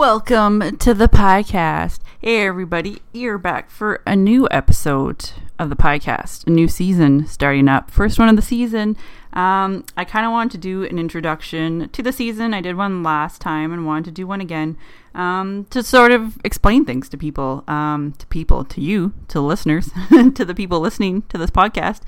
Welcome to the podcast. Hey, everybody, you're back for a new episode of the podcast, a new season starting up. First one of the season. Um, I kind of wanted to do an introduction to the season. I did one last time and wanted to do one again um, to sort of explain things to people, um, to people, to you, to listeners, to the people listening to this podcast.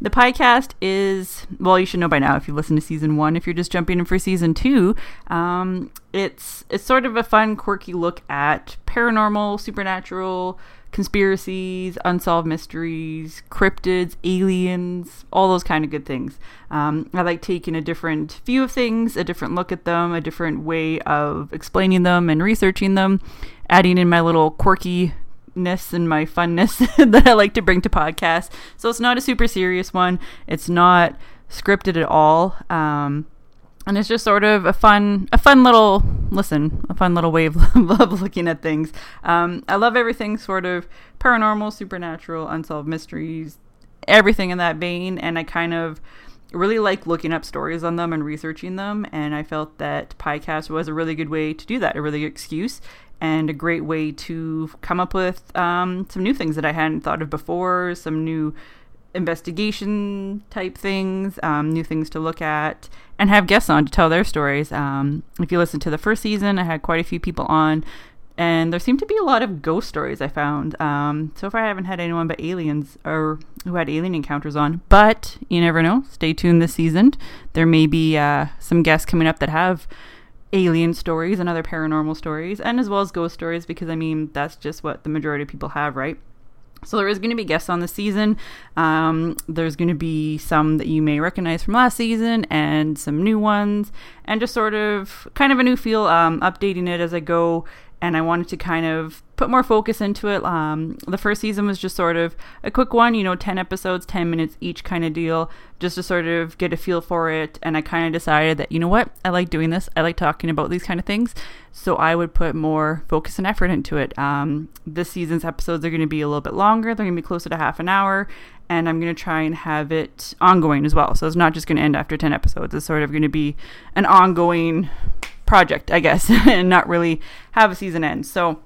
The podcast is, well, you should know by now if you listen to season one. If you're just jumping in for season two, um, it's it's sort of a fun, quirky look at paranormal, supernatural, conspiracies, unsolved mysteries, cryptids, aliens, all those kind of good things. Um, I like taking a different view of things, a different look at them, a different way of explaining them and researching them, adding in my little quirky ness and my funness that I like to bring to podcasts. So it's not a super serious one. It's not scripted at all. Um, and it's just sort of a fun, a fun little listen, a fun little way of, of looking at things. Um, I love everything sort of paranormal, supernatural, unsolved mysteries, everything in that vein. And I kind of really like looking up stories on them and researching them. And I felt that podcast was a really good way to do that, a really good excuse and a great way to come up with um, some new things that I hadn't thought of before, some new investigation type things, um, new things to look at, and have guests on to tell their stories. Um, if you listen to the first season, I had quite a few people on, and there seemed to be a lot of ghost stories I found. Um, so far, I haven't had anyone but aliens or who had alien encounters on, but you never know. Stay tuned this season. There may be uh, some guests coming up that have alien stories and other paranormal stories, and as well as ghost stories, because I mean, that's just what the majority of people have, right? So there is going to be guests on the season. Um, there's going to be some that you may recognize from last season and some new ones, and just sort of kind of a new feel, um, updating it as I go and I wanted to kind of put more focus into it. Um, the first season was just sort of a quick one, you know, 10 episodes, 10 minutes each kind of deal, just to sort of get a feel for it. And I kind of decided that, you know what, I like doing this. I like talking about these kind of things. So I would put more focus and effort into it. Um, this season's episodes are going to be a little bit longer, they're going to be closer to half an hour. And I'm going to try and have it ongoing as well. So it's not just going to end after 10 episodes. It's sort of going to be an ongoing project, I guess, and not really have a season end. So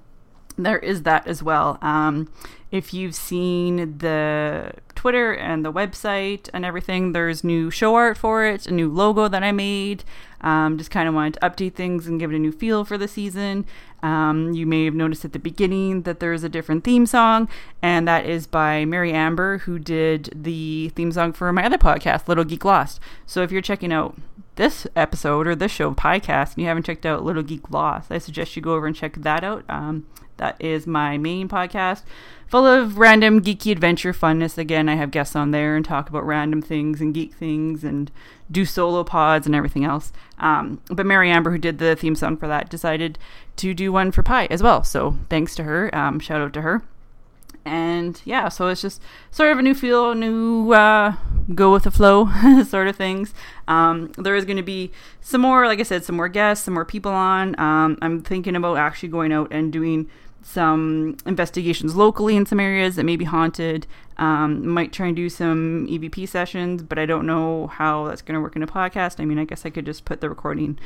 there is that as well. Um, if you've seen the Twitter and the website and everything, there's new show art for it, a new logo that I made. Um, just kind of wanted to update things and give it a new feel for the season. Um, you may have noticed at the beginning that there's a different theme song, and that is by Mary Amber, who did the theme song for my other podcast, Little Geek Lost. So if you're checking out this episode or this show podcast and you haven't checked out Little Geek Lost, I suggest you go over and check that out. Um, that is my main podcast, full of random geeky adventure funness. Again, I have guests on there and talk about random things and geek things and do solo pods and everything else. Um, but Mary Amber, who did the theme song for that, decided to do one for PIE as well. So thanks to her. Um, shout out to her. And yeah, so it's just sort of a new feel, new uh, go with the flow sort of things. Um, there is going to be some more, like I said, some more guests, some more people on. Um, I'm thinking about actually going out and doing some investigations locally in some areas that may be haunted. Um, might try and do some EVP sessions, but I don't know how that's going to work in a podcast. I mean, I guess I could just put the recording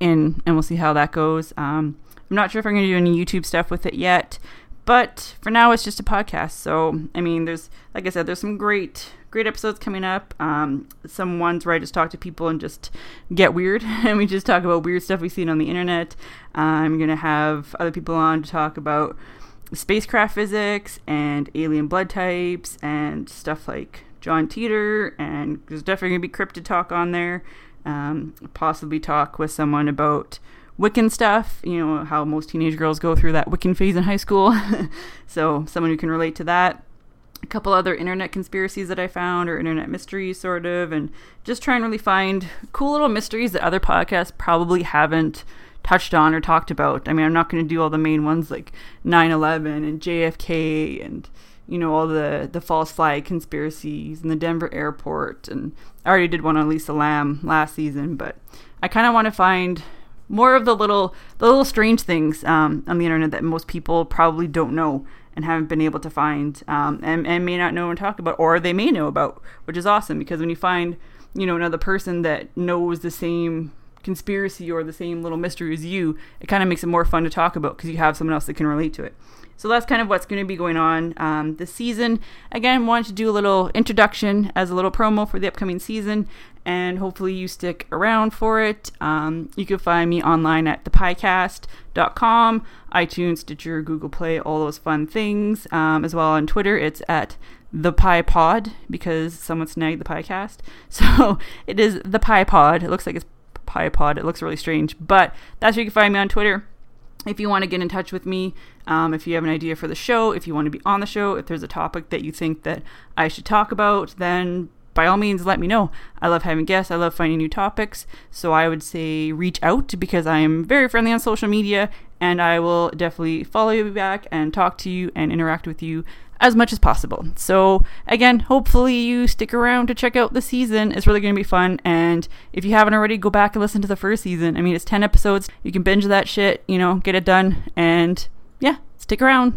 in and we'll see how that goes. Um, I'm not sure if I'm going to do any YouTube stuff with it yet, but for now it's just a podcast. So, I mean, there's, like I said, there's some great, great episodes coming up. Um, some ones where I just talk to people and just get weird, and we just talk about weird stuff we've seen on the internet. I'm going to have other people on to talk about spacecraft physics and alien blood types and stuff like John Titor. and there's definitely going to be cryptid talk on there. Um, possibly talk with someone about Wiccan stuff, you know, how most teenage girls go through that Wiccan phase in high school. so, someone who can relate to that. A couple other internet conspiracies that I found, or internet mysteries, sort of, and just try and really find cool little mysteries that other podcasts probably haven't touched on or talked about. I mean, I'm not going to do all the main ones like 9/11 and JFK and you know all the the false flag conspiracies and the Denver airport and I already did one on Lisa Lam last season, but I kind of want to find more of the little the little strange things um, on the internet that most people probably don't know and haven't been able to find um, and, and may not know and talk about or they may know about which is awesome because when you find you know another person that knows the same conspiracy or the same little mystery as you, it kind of makes it more fun to talk about because you have someone else that can relate to it. So that's kind of what's going to be going on um, this season. Again, wanted to do a little introduction as a little promo for the upcoming season, and hopefully you stick around for it. Um, you can find me online at thepicast.com, iTunes, Stitcher, Google Play, all those fun things. Um, as well on Twitter, it's at the Pie Pod because someone snagged the Piecast. So it is the Pie Pod. It looks like it's Pie Pod. It looks really strange, but that's where you can find me on Twitter. If you want to get in touch with me, um, if you have an idea for the show, if you want to be on the show, if there's a topic that you think that I should talk about, then by all means let me know. I love having guests, I love finding new topics. So I would say reach out because I am very friendly on social media and I will definitely follow you back and talk to you and interact with you as much as possible. So, again, hopefully you stick around to check out the season. It's really going to be fun. And if you haven't already, go back and listen to the first season. I mean, it's 10 episodes. You can binge that shit, you know, get it done. And yeah, stick around.